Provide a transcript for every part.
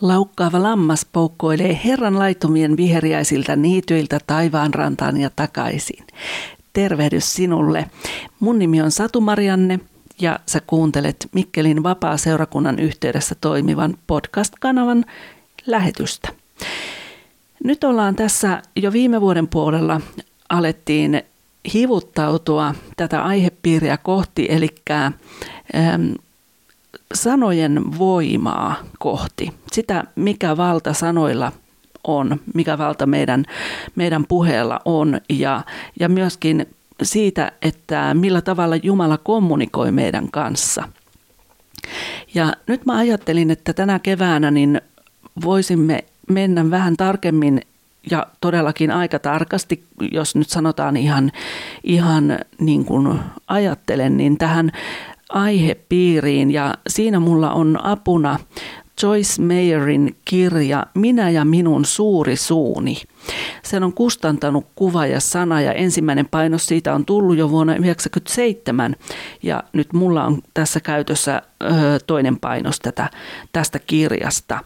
Laukkaava lammas poukkoilee Herran laitumien viheriäisiltä niityiltä taivaanrantaan ja takaisin. Tervehdys sinulle. Mun nimi on Satu Marianne ja sä kuuntelet Mikkelin vapaa-seurakunnan yhteydessä toimivan podcast-kanavan lähetystä. Nyt ollaan tässä jo viime vuoden puolella alettiin hivuttautua tätä aihepiiriä kohti, eli sanojen voimaa kohti. Sitä, mikä valta sanoilla on, mikä valta meidän, meidän puheella on ja, ja myöskin siitä, että millä tavalla Jumala kommunikoi meidän kanssa. Ja nyt mä ajattelin, että tänä keväänä niin voisimme mennä vähän tarkemmin ja todellakin aika tarkasti, jos nyt sanotaan ihan, ihan niin kuin ajattelen, niin tähän aihepiiriin ja siinä mulla on apuna Joyce Mayerin kirja Minä ja minun suuri suuni. Sen on kustantanut kuva ja sana ja ensimmäinen painos siitä on tullut jo vuonna 1997 ja nyt mulla on tässä käytössä toinen painos tätä, tästä kirjasta.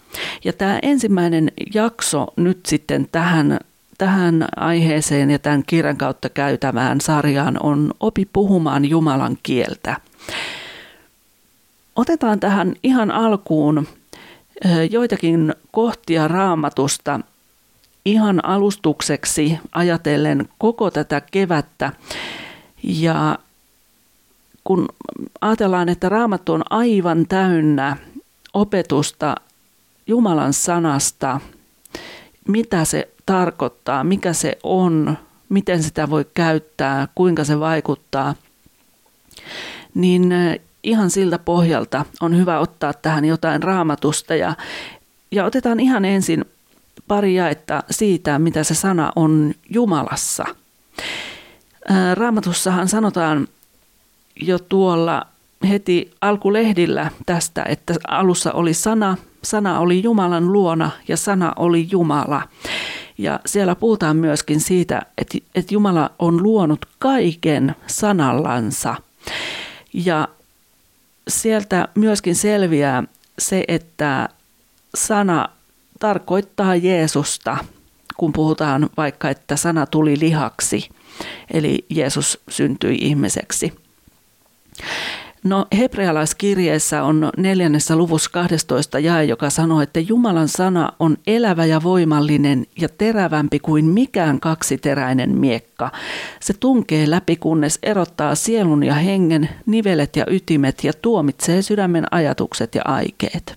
Ja tämä ensimmäinen jakso nyt sitten tähän tähän aiheeseen ja tämän kirjan kautta käytävään sarjaan on Opi puhumaan Jumalan kieltä. Otetaan tähän ihan alkuun joitakin kohtia raamatusta ihan alustukseksi ajatellen koko tätä kevättä. Ja kun ajatellaan, että raamattu on aivan täynnä opetusta Jumalan sanasta, mitä se tarkoittaa, mikä se on, miten sitä voi käyttää, kuinka se vaikuttaa, niin ihan siltä pohjalta on hyvä ottaa tähän jotain raamatusta ja, ja otetaan ihan ensin pari jaetta siitä, mitä se sana on Jumalassa. Raamatussahan sanotaan jo tuolla heti alkulehdillä tästä, että alussa oli sana, sana oli Jumalan luona ja sana oli Jumala. Ja siellä puhutaan myöskin siitä, että, että Jumala on luonut kaiken sanallansa. Ja sieltä myöskin selviää se, että sana tarkoittaa Jeesusta, kun puhutaan vaikka, että sana tuli lihaksi, eli Jeesus syntyi ihmiseksi. No hebrealaiskirjeessä on neljännessä luvussa 12 jae, joka sanoo, että Jumalan sana on elävä ja voimallinen ja terävämpi kuin mikään kaksiteräinen miekka. Se tunkee läpi, kunnes erottaa sielun ja hengen, nivelet ja ytimet ja tuomitsee sydämen ajatukset ja aikeet.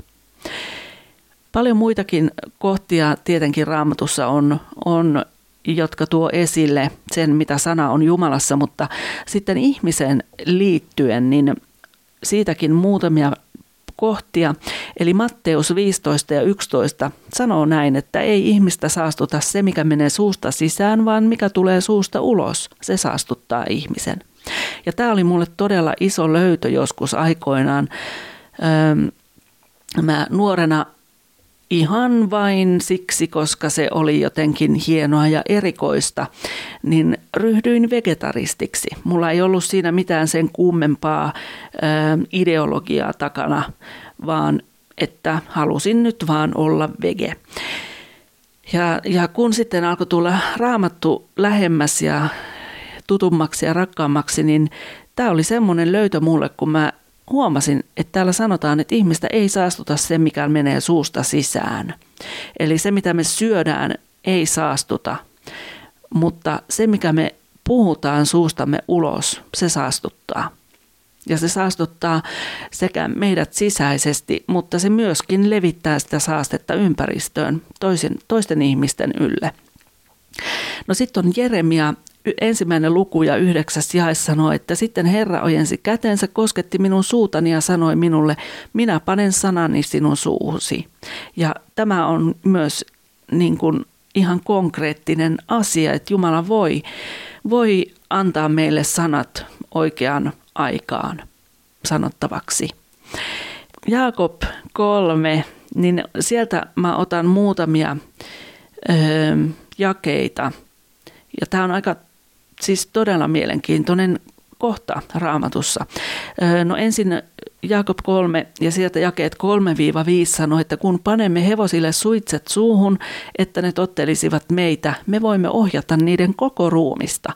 Paljon muitakin kohtia tietenkin raamatussa on, on jotka tuo esille sen, mitä sana on Jumalassa, mutta sitten ihmisen liittyen, niin siitäkin muutamia kohtia. Eli Matteus 15 ja 11 sanoo näin, että ei ihmistä saastuta se, mikä menee suusta sisään, vaan mikä tulee suusta ulos. Se saastuttaa ihmisen. Ja tämä oli mulle todella iso löytö joskus aikoinaan. Öö, mä nuorena ihan vain siksi, koska se oli jotenkin hienoa ja erikoista, niin ryhdyin vegetaristiksi. Mulla ei ollut siinä mitään sen kummempaa ideologiaa takana, vaan että halusin nyt vaan olla vege. Ja, ja kun sitten alkoi tulla raamattu lähemmäs ja tutummaksi ja rakkaammaksi, niin tämä oli semmoinen löytö mulle, kun mä huomasin, että täällä sanotaan, että ihmistä ei saastuta se, mikä menee suusta sisään. Eli se, mitä me syödään, ei saastuta, mutta se, mikä me puhutaan suustamme ulos, se saastuttaa. Ja se saastuttaa sekä meidät sisäisesti, mutta se myöskin levittää sitä saastetta ympäristöön toisen, toisten ihmisten ylle. No sitten on Jeremia ensimmäinen luku ja yhdeksäs jae sanoo, että sitten Herra ojensi kätensä, kosketti minun suutani ja sanoi minulle, minä panen sanani sinun suuhusi. Ja tämä on myös niin kuin ihan konkreettinen asia, että Jumala voi, voi antaa meille sanat oikeaan aikaan sanottavaksi. Jaakob kolme, niin sieltä mä otan muutamia öö, jakeita. Ja tämä on aika siis todella mielenkiintoinen kohta raamatussa. No ensin Jaakob 3 ja sieltä jakeet 3-5 sanoo, että kun panemme hevosille suitset suuhun, että ne tottelisivat meitä, me voimme ohjata niiden koko ruumista.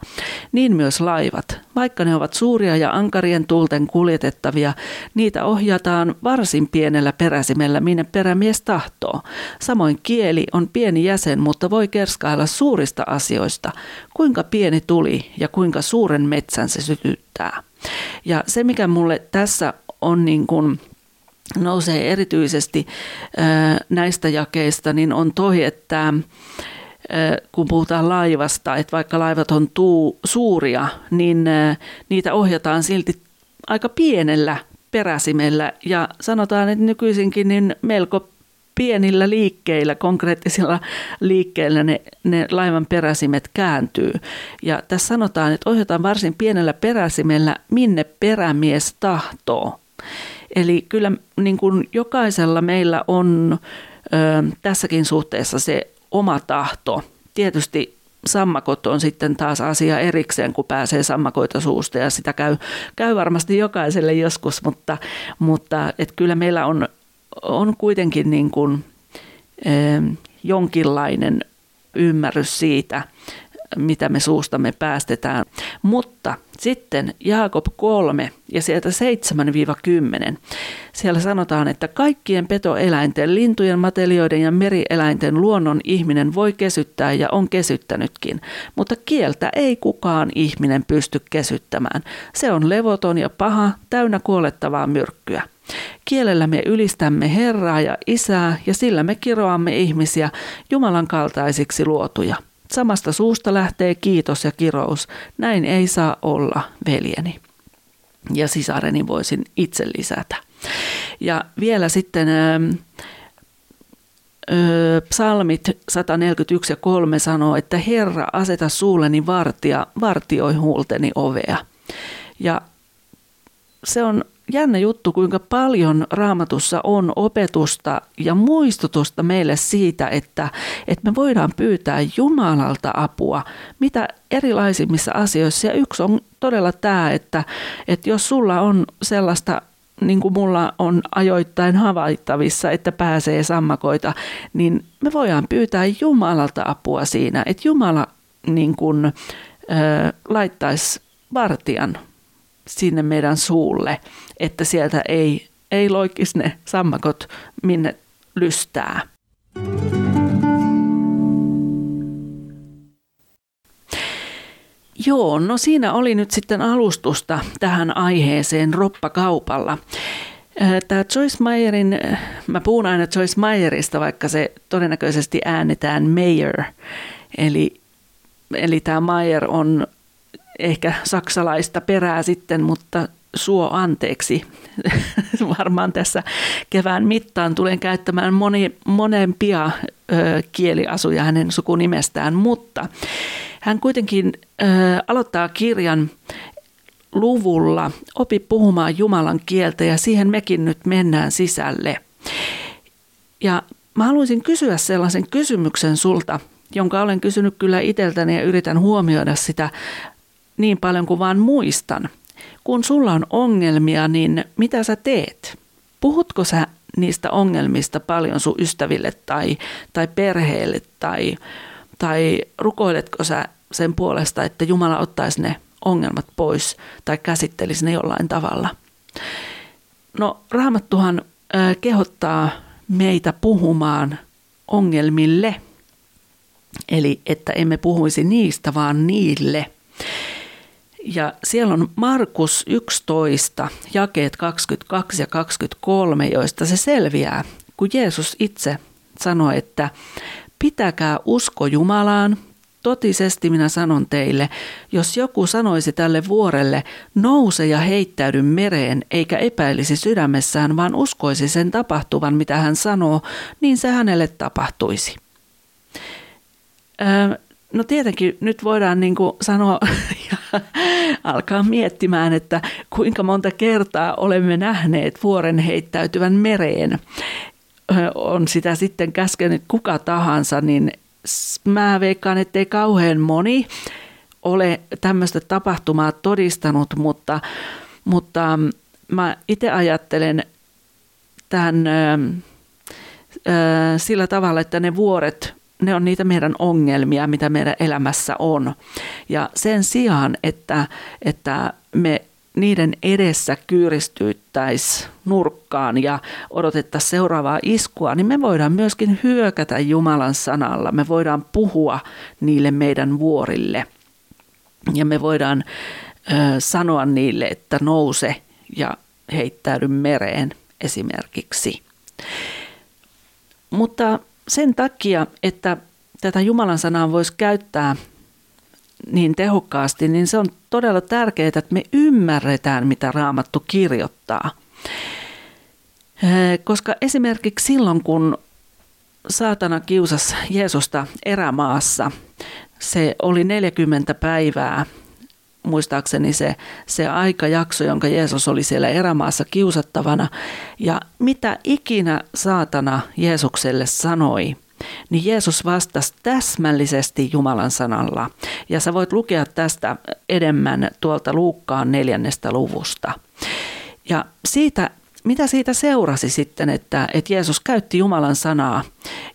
Niin myös laivat. Vaikka ne ovat suuria ja ankarien tulten kuljetettavia, niitä ohjataan varsin pienellä peräsimellä, minne perämies tahtoo. Samoin kieli on pieni jäsen, mutta voi kerskailla suurista asioista. Kuinka pieni tuli ja kuinka suuren metsän se sytyttää. Ja se, mikä mulle tässä on niin kuin nousee erityisesti näistä jakeista, niin on toi, että kun puhutaan laivasta, että vaikka laivat on tuu, suuria, niin niitä ohjataan silti aika pienellä peräsimellä ja sanotaan, että nykyisinkin niin melko pienillä liikkeillä, konkreettisilla liikkeillä ne, ne laivan peräsimet kääntyy. Ja tässä sanotaan, että ohjataan varsin pienellä peräsimellä, minne perämies tahtoo. Eli kyllä niin kuin jokaisella meillä on ö, tässäkin suhteessa se oma tahto. Tietysti sammakot on sitten taas asia erikseen, kun pääsee sammakoita suusta ja sitä käy, käy varmasti jokaiselle joskus, mutta, mutta et kyllä meillä on on kuitenkin niin kuin, eh, jonkinlainen ymmärrys siitä, mitä me suustamme päästetään. Mutta sitten Jaakob 3 ja sieltä 7-10. Siellä sanotaan, että kaikkien petoeläinten, lintujen, matelioiden ja merieläinten luonnon ihminen voi kesyttää ja on kesyttänytkin, mutta kieltä ei kukaan ihminen pysty kesyttämään. Se on levoton ja paha, täynnä kuolettavaa myrkkyä. Kielellä me ylistämme Herraa ja Isää ja sillä me kiroamme ihmisiä Jumalan kaltaisiksi luotuja. Samasta suusta lähtee kiitos ja kirous. Näin ei saa olla, veljeni. Ja sisareni voisin itse lisätä. Ja vielä sitten psalmit 141 ja 3 sanoo, että Herra aseta suulleni vartija, vartioi huulteni ovea. Ja se on jännä juttu, kuinka paljon raamatussa on opetusta ja muistutusta meille siitä, että, että me voidaan pyytää Jumalalta apua, mitä erilaisimmissa asioissa. Ja yksi on todella tämä, että, että jos sulla on sellaista niin kuin mulla on ajoittain havaittavissa, että pääsee sammakoita, niin me voidaan pyytää Jumalalta apua siinä, että Jumala niin kuin, ö, laittaisi vartijan sinne meidän suulle, että sieltä ei, ei loikisi ne sammakot minne lystää. Joo, no siinä oli nyt sitten alustusta tähän aiheeseen roppakaupalla. Tämä Joyce Meyerin, mä puhun aina Joyce Meyerista, vaikka se todennäköisesti äänetään Mayer, eli, eli tämä Meyer on ehkä saksalaista perää sitten, mutta suo anteeksi. Varmaan tässä kevään mittaan tulen käyttämään moni, monempia ö, kieliasuja hänen sukunimestään, mutta hän kuitenkin ö, aloittaa kirjan luvulla Opi puhumaan Jumalan kieltä ja siihen mekin nyt mennään sisälle. Ja mä haluaisin kysyä sellaisen kysymyksen sulta, jonka olen kysynyt kyllä itseltäni ja yritän huomioida sitä niin paljon kuin vaan muistan. Kun sulla on ongelmia, niin mitä sä teet? Puhutko sä niistä ongelmista paljon sun ystäville tai, tai perheelle tai, tai rukoiletko sä sen puolesta, että Jumala ottaisi ne ongelmat pois tai käsittelisi ne jollain tavalla? No Raamattuhan kehottaa meitä puhumaan ongelmille, eli että emme puhuisi niistä, vaan niille – ja siellä on Markus 11, jakeet 22 ja 23, joista se selviää, kun Jeesus itse sanoi, että pitäkää usko Jumalaan, Totisesti minä sanon teille, jos joku sanoisi tälle vuorelle, nouse ja heittäydy mereen, eikä epäilisi sydämessään, vaan uskoisi sen tapahtuvan, mitä hän sanoo, niin se hänelle tapahtuisi. No tietenkin nyt voidaan niin kuin sanoa ja alkaa miettimään, että kuinka monta kertaa olemme nähneet vuoren heittäytyvän mereen. On sitä sitten käskenyt kuka tahansa, niin mä veikkaan, ettei kauhean moni ole tämmöistä tapahtumaa todistanut, mutta, mutta mä itse ajattelen tämän sillä tavalla, että ne vuoret, ne on niitä meidän ongelmia, mitä meidän elämässä on. Ja sen sijaan, että, että me niiden edessä kyyristyyttäisiin nurkkaan ja odotettaisiin seuraavaa iskua, niin me voidaan myöskin hyökätä Jumalan sanalla. Me voidaan puhua niille meidän vuorille. Ja me voidaan ö, sanoa niille, että nouse ja heittäydy mereen esimerkiksi. Mutta sen takia, että tätä Jumalan sanaa voisi käyttää niin tehokkaasti, niin se on todella tärkeää, että me ymmärretään, mitä Raamattu kirjoittaa. Koska esimerkiksi silloin, kun saatana kiusasi Jeesusta erämaassa, se oli 40 päivää, muistaakseni se, se aikajakso, jonka Jeesus oli siellä erämaassa kiusattavana. Ja mitä ikinä saatana Jeesukselle sanoi – niin Jeesus vastasi täsmällisesti Jumalan sanalla. Ja sä voit lukea tästä enemmän tuolta Luukkaan neljännestä luvusta. Ja siitä, mitä siitä seurasi sitten, että, että Jeesus käytti Jumalan sanaa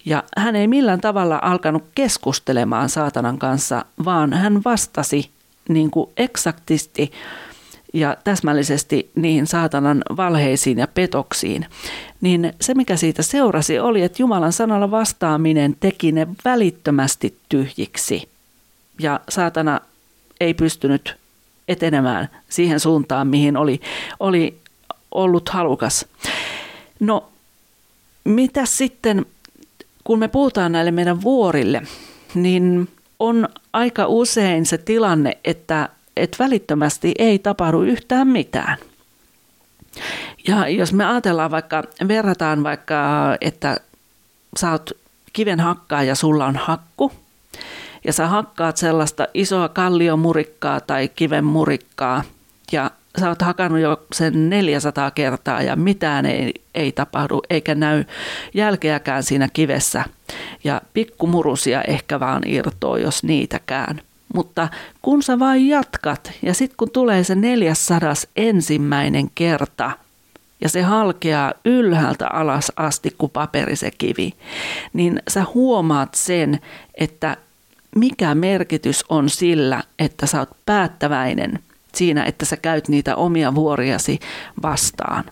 ja hän ei millään tavalla alkanut keskustelemaan saatanan kanssa, vaan hän vastasi niin kuin eksaktisti ja täsmällisesti niihin saatanan valheisiin ja petoksiin, niin se mikä siitä seurasi oli, että Jumalan sanalla vastaaminen teki ne välittömästi tyhjiksi. Ja saatana ei pystynyt etenemään siihen suuntaan, mihin oli, oli ollut halukas. No, mitä sitten, kun me puhutaan näille meidän vuorille, niin on aika usein se tilanne, että että välittömästi ei tapahdu yhtään mitään. Ja jos me ajatellaan vaikka, verrataan vaikka, että sä oot kiven hakkaa ja sulla on hakku, ja sä hakkaat sellaista isoa kalliomurikkaa tai kiven murikkaa, ja sä oot hakannut jo sen 400 kertaa ja mitään ei, ei tapahdu eikä näy jälkeäkään siinä kivessä. Ja pikkumurusia ehkä vaan irtoo, jos niitäkään – mutta kun sä vain jatkat ja sitten kun tulee se 400 ensimmäinen kerta ja se halkeaa ylhäältä alas asti kuin paperi se kivi, niin sä huomaat sen, että mikä merkitys on sillä, että sä oot päättäväinen siinä, että sä käyt niitä omia vuoriasi vastaan.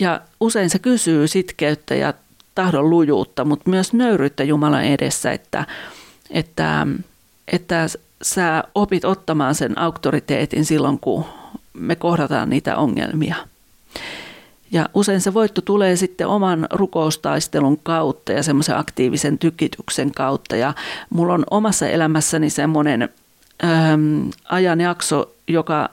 Ja usein se kysyy sitkeyttä ja tahdon lujuutta, mutta myös nöyryyttä Jumalan edessä, että että, että sä opit ottamaan sen auktoriteetin silloin, kun me kohdataan niitä ongelmia. Ja usein se voitto tulee sitten oman rukoustaistelun kautta ja semmoisen aktiivisen tykityksen kautta. Ja mulla on omassa elämässäni semmoinen ajanjakso, joka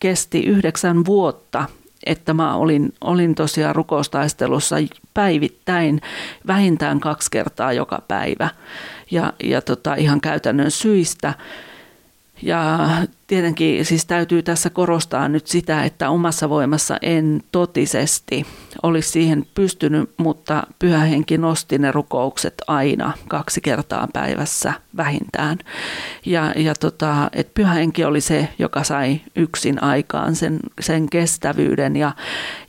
kesti yhdeksän vuotta, että mä olin, olin tosiaan rukoustaistelussa päivittäin vähintään kaksi kertaa joka päivä ja, ja tota, ihan käytännön syistä. Ja tietenkin siis täytyy tässä korostaa nyt sitä, että omassa voimassa en totisesti olisi siihen pystynyt, mutta pyhähenki nosti ne rukoukset aina kaksi kertaa päivässä vähintään. Ja, ja tota, et pyhähenki oli se, joka sai yksin aikaan sen, sen kestävyyden ja,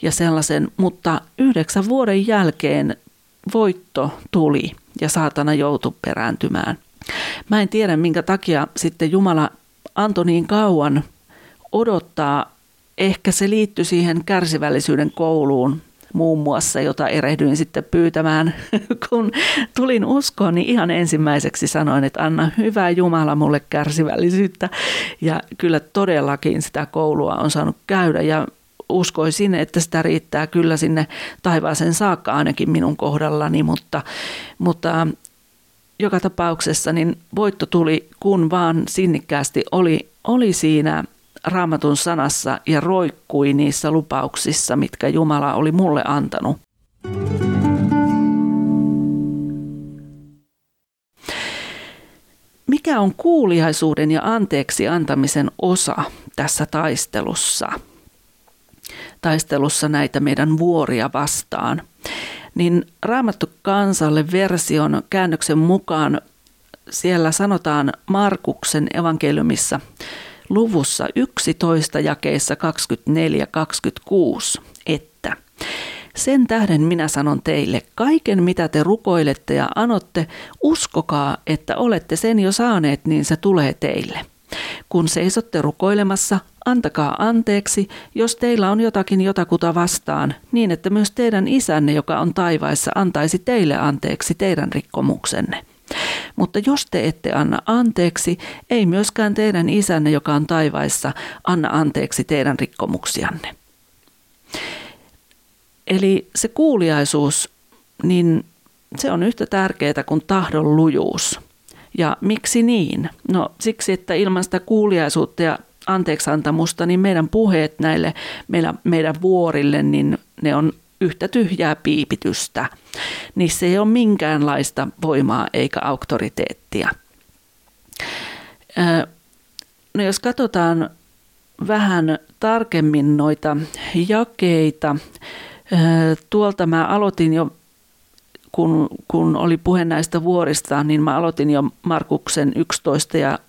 ja sellaisen, mutta yhdeksän vuoden jälkeen voitto tuli ja saatana joutui perääntymään. Mä en tiedä, minkä takia sitten Jumala antoi niin kauan odottaa. Ehkä se liittyi siihen kärsivällisyyden kouluun muun muassa, jota erehdyin sitten pyytämään. Kun tulin uskoon, niin ihan ensimmäiseksi sanoin, että anna hyvää Jumala mulle kärsivällisyyttä. Ja kyllä todellakin sitä koulua on saanut käydä ja uskoisin, että sitä riittää kyllä sinne taivaaseen saakka ainakin minun kohdallani, mutta, mutta joka tapauksessa niin voitto tuli, kun vaan sinnikkäästi oli, oli siinä raamatun sanassa ja roikkui niissä lupauksissa, mitkä Jumala oli mulle antanut. Mikä on kuuliaisuuden ja anteeksi antamisen osa tässä taistelussa? taistelussa näitä meidän vuoria vastaan. Niin Raamattu kansalle version käännöksen mukaan siellä sanotaan Markuksen evankeliumissa luvussa 11 jakeissa 24-26, että sen tähden minä sanon teille, kaiken mitä te rukoilette ja anotte, uskokaa, että olette sen jo saaneet, niin se tulee teille. Kun seisotte rukoilemassa, antakaa anteeksi, jos teillä on jotakin jotakuta vastaan, niin että myös teidän isänne, joka on taivaissa, antaisi teille anteeksi teidän rikkomuksenne. Mutta jos te ette anna anteeksi, ei myöskään teidän isänne, joka on taivaissa, anna anteeksi teidän rikkomuksianne. Eli se kuuliaisuus, niin se on yhtä tärkeää kuin tahdon lujuus. Ja miksi niin? No siksi, että ilman sitä kuuliaisuutta ja anteeksantamusta, niin meidän puheet näille meidän, meidän vuorille, niin ne on yhtä tyhjää piipitystä. Niissä ei ole minkäänlaista voimaa eikä auktoriteettia. No jos katsotaan vähän tarkemmin noita jakeita, tuolta mä aloitin jo kun, kun oli puhe näistä vuorista, niin mä aloitin jo Markuksen 11 ja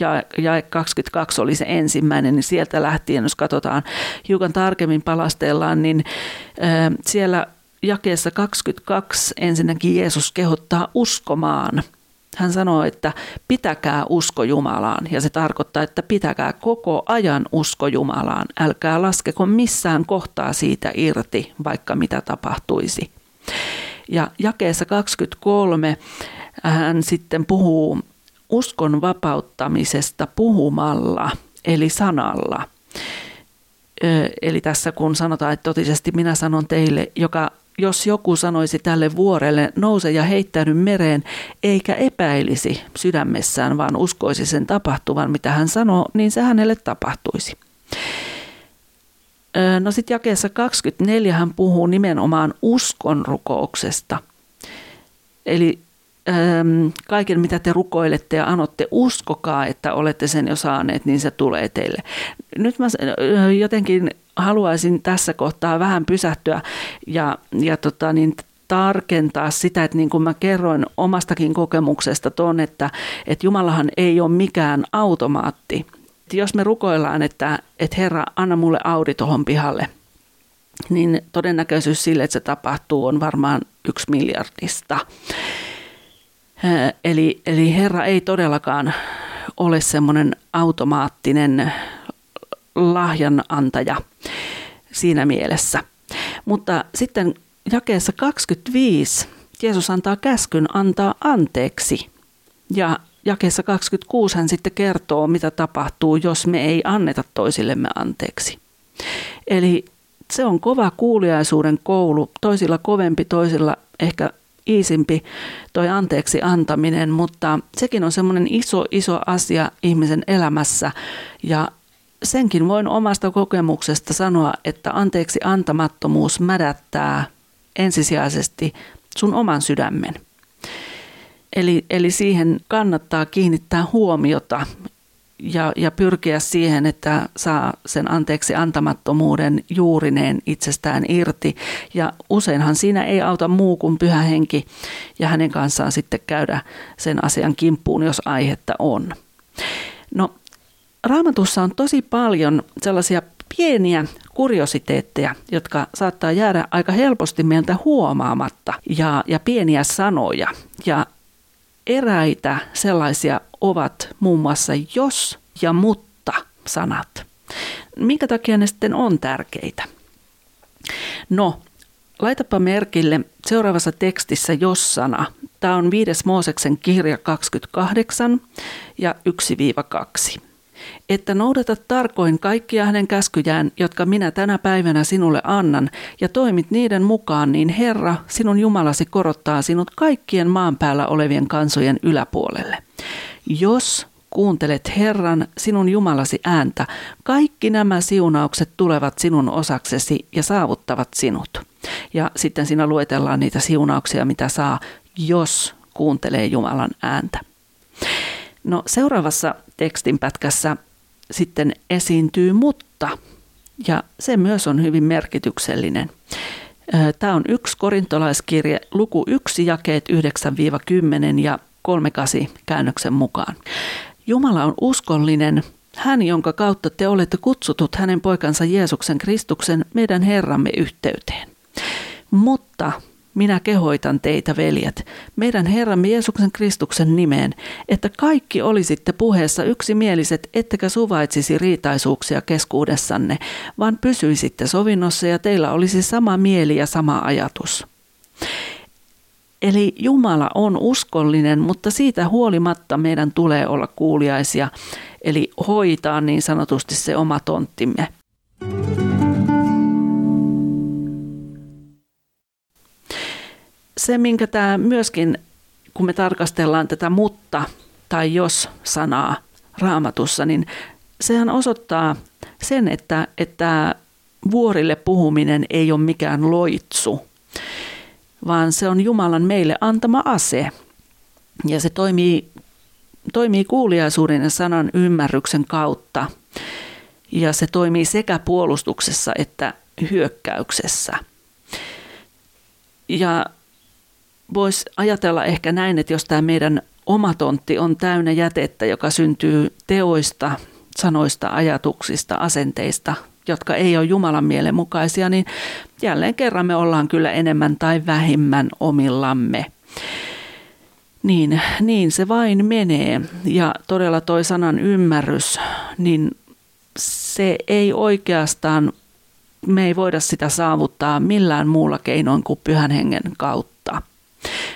ja, ja 22 oli se ensimmäinen, niin sieltä lähtien, jos katsotaan hiukan tarkemmin palastellaan, niin siellä jakeessa 22 ensinnäkin Jeesus kehottaa uskomaan. Hän sanoo, että pitäkää usko Jumalaan ja se tarkoittaa, että pitäkää koko ajan usko Jumalaan. Älkää laskeko missään kohtaa siitä irti, vaikka mitä tapahtuisi. Ja jakeessa 23 hän sitten puhuu uskon vapauttamisesta puhumalla, eli sanalla. Eli tässä kun sanotaan, että totisesti minä sanon teille, joka jos joku sanoisi tälle vuorelle, nouse ja heittäydy mereen, eikä epäilisi sydämessään, vaan uskoisi sen tapahtuvan, mitä hän sanoo, niin se hänelle tapahtuisi. No sitten jakeessa 24 hän puhuu nimenomaan uskon rukouksesta. Eli kaiken mitä te rukoilette ja anotte, uskokaa, että olette sen jo saaneet, niin se tulee teille. Nyt mä jotenkin haluaisin tässä kohtaa vähän pysähtyä ja, ja tota, niin tarkentaa sitä, että niin kuin mä kerroin omastakin kokemuksesta tuon, että, että Jumalahan ei ole mikään automaatti. Jos me rukoillaan, että, että Herra, anna mulle Audi tuohon pihalle, niin todennäköisyys sille, että se tapahtuu, on varmaan yksi miljardista. Eli, eli Herra ei todellakaan ole semmoinen automaattinen lahjanantaja siinä mielessä. Mutta sitten jakeessa 25 Jeesus antaa käskyn antaa anteeksi. Ja jakeessa 26 hän sitten kertoo, mitä tapahtuu, jos me ei anneta toisillemme anteeksi. Eli se on kova kuuliaisuuden koulu, toisilla kovempi, toisilla ehkä iisimpi toi anteeksi antaminen, mutta sekin on semmoinen iso, iso asia ihmisen elämässä ja senkin voin omasta kokemuksesta sanoa, että anteeksi antamattomuus mädättää ensisijaisesti sun oman sydämen. Eli, eli siihen kannattaa kiinnittää huomiota ja, ja pyrkiä siihen, että saa sen anteeksi antamattomuuden juurineen itsestään irti. Ja useinhan siinä ei auta muu kuin pyhä henki ja hänen kanssaan sitten käydä sen asian kimppuun, jos aihetta on. No, raamatussa on tosi paljon sellaisia pieniä kuriositeetteja, jotka saattaa jäädä aika helposti meiltä huomaamatta ja, ja pieniä sanoja. Ja eräitä sellaisia ovat muun muassa jos ja mutta sanat. Minkä takia ne sitten on tärkeitä? No, laitapa merkille seuraavassa tekstissä jos-sana. Tämä on 5. Mooseksen kirja 28 ja 1-2 että noudata tarkoin kaikkia hänen käskyjään, jotka minä tänä päivänä sinulle annan, ja toimit niiden mukaan, niin Herra, sinun Jumalasi korottaa sinut kaikkien maan päällä olevien kansojen yläpuolelle. Jos kuuntelet Herran, sinun Jumalasi ääntä, kaikki nämä siunaukset tulevat sinun osaksesi ja saavuttavat sinut. Ja sitten siinä luetellaan niitä siunauksia, mitä saa, jos kuuntelee Jumalan ääntä. No seuraavassa tekstinpätkässä sitten esiintyy mutta, ja se myös on hyvin merkityksellinen. Tämä on yksi korintolaiskirje, luku 1, jakeet 9-10 ja 38 käännöksen mukaan. Jumala on uskollinen, hän, jonka kautta te olette kutsutut hänen poikansa Jeesuksen Kristuksen meidän Herramme yhteyteen. Mutta minä kehoitan teitä, veljet, meidän Herramme Jeesuksen Kristuksen nimeen, että kaikki olisitte puheessa yksimieliset, ettekä suvaitsisi riitaisuuksia keskuudessanne, vaan pysyisitte sovinnossa ja teillä olisi sama mieli ja sama ajatus. Eli Jumala on uskollinen, mutta siitä huolimatta meidän tulee olla kuuliaisia, eli hoitaa niin sanotusti se oma tonttimme. Se, minkä tämä myöskin, kun me tarkastellaan tätä mutta tai jos sanaa raamatussa, niin sehän osoittaa sen, että, että vuorille puhuminen ei ole mikään loitsu, vaan se on Jumalan meille antama ase. Ja se toimii, toimii kuuliaisuuden ja sanan ymmärryksen kautta. Ja se toimii sekä puolustuksessa että hyökkäyksessä. Ja voisi ajatella ehkä näin, että jos tämä meidän oma tontti on täynnä jätettä, joka syntyy teoista, sanoista, ajatuksista, asenteista, jotka ei ole Jumalan mielen mukaisia, niin jälleen kerran me ollaan kyllä enemmän tai vähemmän omillamme. Niin, niin se vain menee. Ja todella toi sanan ymmärrys, niin se ei oikeastaan, me ei voida sitä saavuttaa millään muulla keinoin kuin pyhän hengen kautta.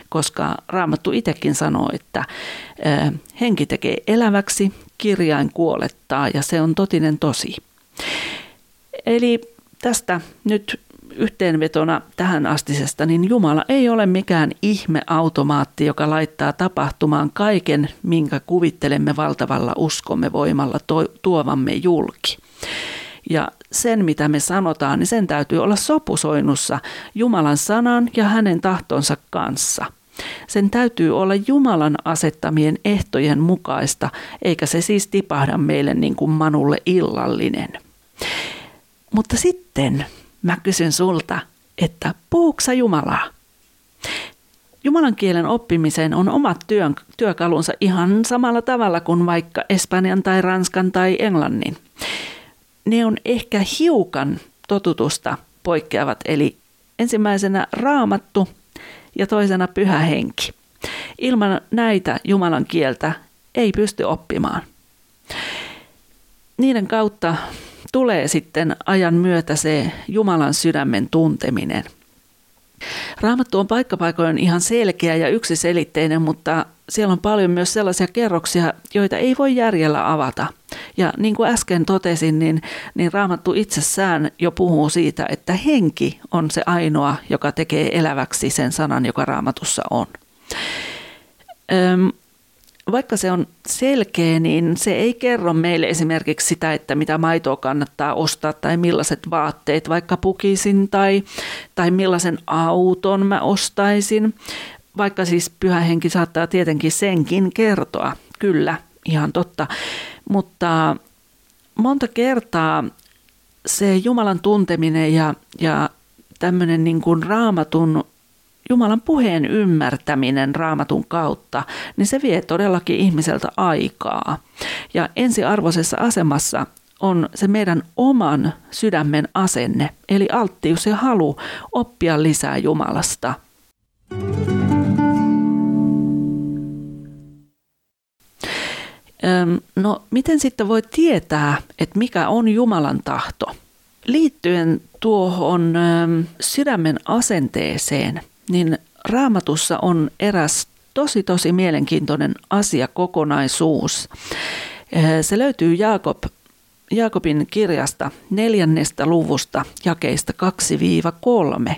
Koska Raamattu itsekin sanoo, että henki tekee eläväksi, kirjain kuolettaa ja se on totinen tosi. Eli tästä nyt yhteenvetona tähän astisesta, niin Jumala ei ole mikään ihmeautomaatti, joka laittaa tapahtumaan kaiken, minkä kuvittelemme valtavalla uskomme voimalla tuovamme julki. Ja sen, mitä me sanotaan, niin sen täytyy olla sopusoinnussa Jumalan sanan ja hänen tahtonsa kanssa. Sen täytyy olla Jumalan asettamien ehtojen mukaista, eikä se siis tipahda meille niin kuin manulle illallinen. Mutta sitten mä kysyn sulta, että puhuksa Jumalaa? Jumalan kielen oppimiseen on omat työn, työkalunsa ihan samalla tavalla kuin vaikka espanjan tai ranskan tai englannin. Ne on ehkä hiukan totutusta poikkeavat, eli ensimmäisenä raamattu ja toisena pyhä henki. Ilman näitä Jumalan kieltä ei pysty oppimaan. Niiden kautta tulee sitten ajan myötä se Jumalan sydämen tunteminen. Raamattu on paikkapaikoin ihan selkeä ja yksiselitteinen, mutta siellä on paljon myös sellaisia kerroksia, joita ei voi järjellä avata. Ja niin kuin äsken totesin, niin, niin Raamattu itsessään jo puhuu siitä, että henki on se ainoa, joka tekee eläväksi sen sanan, joka Raamatussa on. Öm, vaikka se on selkeä, niin se ei kerro meille esimerkiksi sitä, että mitä maitoa kannattaa ostaa tai millaiset vaatteet vaikka pukisin tai, tai millaisen auton mä ostaisin. Vaikka siis pyhä henki saattaa tietenkin senkin kertoa, kyllä, ihan totta. Mutta monta kertaa se Jumalan tunteminen ja, ja tämmöinen niin raamatun Jumalan puheen ymmärtäminen raamatun kautta, niin se vie todellakin ihmiseltä aikaa. Ja ensiarvoisessa asemassa on se meidän oman sydämen asenne, eli alttius ja halu oppia lisää Jumalasta. No, miten sitten voi tietää, että mikä on Jumalan tahto? Liittyen tuohon sydämen asenteeseen – niin raamatussa on eräs tosi tosi mielenkiintoinen asiakokonaisuus. Eh, se löytyy Jaakob, Jaakobin kirjasta neljännestä luvusta jakeista 2-3.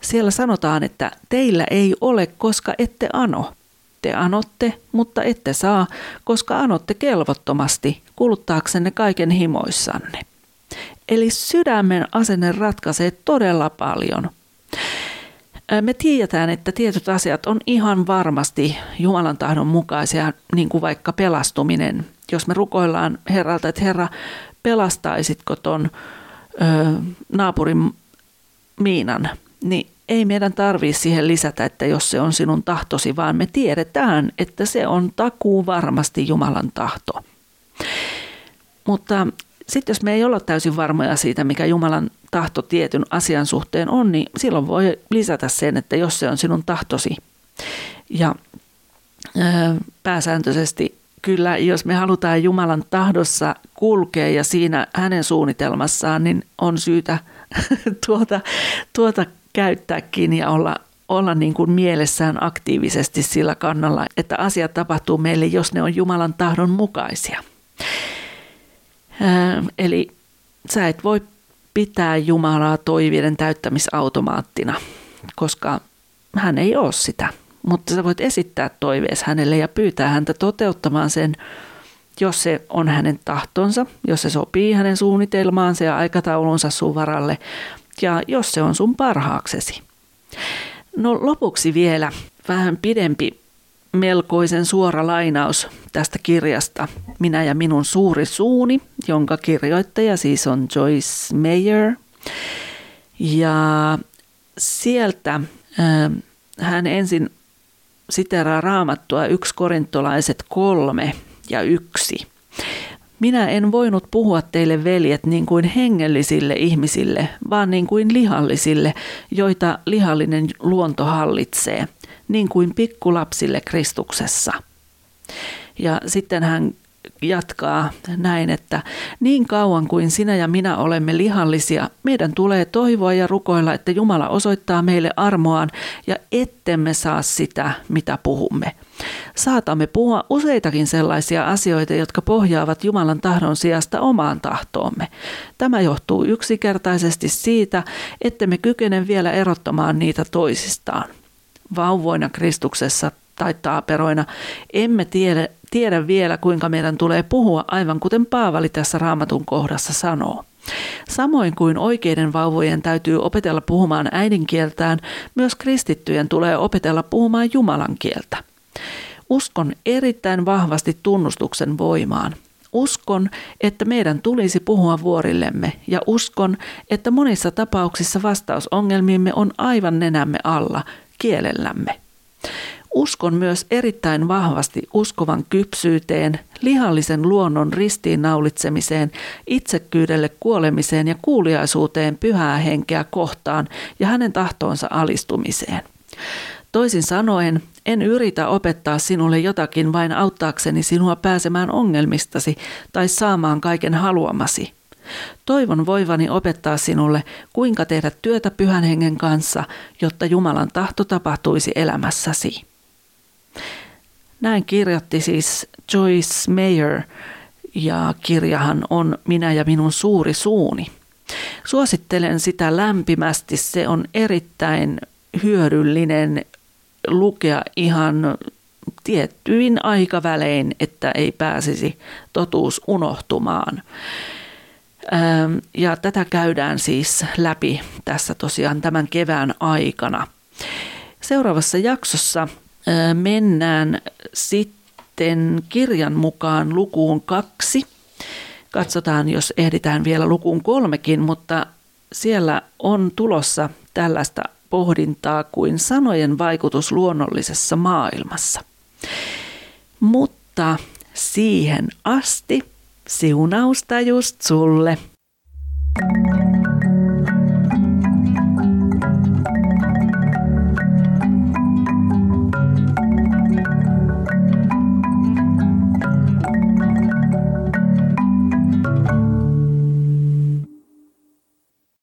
Siellä sanotaan, että teillä ei ole, koska ette ano. Te anotte, mutta ette saa, koska anotte kelvottomasti, kuluttaaksenne kaiken himoissanne. Eli sydämen asenne ratkaisee todella paljon. Me tiedetään, että tietyt asiat on ihan varmasti Jumalan tahdon mukaisia, niin kuin vaikka pelastuminen. Jos me rukoillaan Herralta, että Herra, pelastaisitko ton ö, naapurin Miinan, niin ei meidän tarvitse siihen lisätä, että jos se on sinun tahtosi, vaan me tiedetään, että se on takuu varmasti Jumalan tahto. Mutta sitten jos me ei olla täysin varmoja siitä, mikä Jumalan tahto tietyn asian suhteen on, niin silloin voi lisätä sen, että jos se on sinun tahtosi. Ja pääsääntöisesti kyllä, jos me halutaan Jumalan tahdossa kulkea ja siinä hänen suunnitelmassaan, niin on syytä tuota, tuota käyttääkin ja olla, olla niin kuin mielessään aktiivisesti sillä kannalla, että asiat tapahtuu meille, jos ne on Jumalan tahdon mukaisia. Eli sä et voi pitää Jumalaa toiveiden täyttämisautomaattina, koska hän ei ole sitä mutta sä voit esittää toivees hänelle ja pyytää häntä toteuttamaan sen, jos se on hänen tahtonsa, jos se sopii hänen suunnitelmaansa ja aikataulunsa sun varalle ja jos se on sun parhaaksesi. No lopuksi vielä vähän pidempi melkoisen suora lainaus tästä kirjasta Minä ja minun suuri suuni, jonka kirjoittaja siis on Joyce Meyer. Ja sieltä äh, hän ensin siteraa raamattua yksi korintolaiset kolme ja yksi. Minä en voinut puhua teille veljet niin kuin hengellisille ihmisille, vaan niin kuin lihallisille, joita lihallinen luonto hallitsee, niin kuin pikkulapsille Kristuksessa. Ja sitten hän jatkaa näin, että niin kauan kuin sinä ja minä olemme lihallisia, meidän tulee toivoa ja rukoilla, että Jumala osoittaa meille armoaan ja ettemme saa sitä, mitä puhumme. Saatamme puhua useitakin sellaisia asioita, jotka pohjaavat Jumalan tahdon sijasta omaan tahtoomme. Tämä johtuu yksinkertaisesti siitä, että me kykene vielä erottamaan niitä toisistaan. Vauvoina Kristuksessa tai taaperoina emme tiedä, tiedä vielä, kuinka meidän tulee puhua, aivan kuten Paavali tässä raamatun kohdassa sanoo. Samoin kuin oikeiden vauvojen täytyy opetella puhumaan äidinkieltään, myös kristittyjen tulee opetella puhumaan Jumalan kieltä. Uskon erittäin vahvasti tunnustuksen voimaan. Uskon, että meidän tulisi puhua vuorillemme ja uskon, että monissa tapauksissa vastaus ongelmiimme on aivan nenämme alla, kielellämme. Uskon myös erittäin vahvasti uskovan kypsyyteen, lihallisen luonnon ristiinnaulitsemiseen, itsekkyydelle kuolemiseen ja kuuliaisuuteen pyhää henkeä kohtaan ja hänen tahtoonsa alistumiseen. Toisin sanoen, en yritä opettaa sinulle jotakin vain auttaakseni sinua pääsemään ongelmistasi tai saamaan kaiken haluamasi. Toivon voivani opettaa sinulle, kuinka tehdä työtä pyhän hengen kanssa, jotta Jumalan tahto tapahtuisi elämässäsi. Näin kirjoitti siis Joyce Mayer ja kirjahan on Minä ja minun suuri suuni. Suosittelen sitä lämpimästi. Se on erittäin hyödyllinen lukea ihan tiettyin aikavälein, että ei pääsisi totuus unohtumaan. Ja tätä käydään siis läpi tässä tosiaan tämän kevään aikana. Seuraavassa jaksossa mennään sitten kirjan mukaan lukuun kaksi. Katsotaan, jos ehditään vielä lukuun kolmekin, mutta siellä on tulossa tällaista pohdintaa kuin sanojen vaikutus luonnollisessa maailmassa. Mutta siihen asti siunausta just sulle. thank you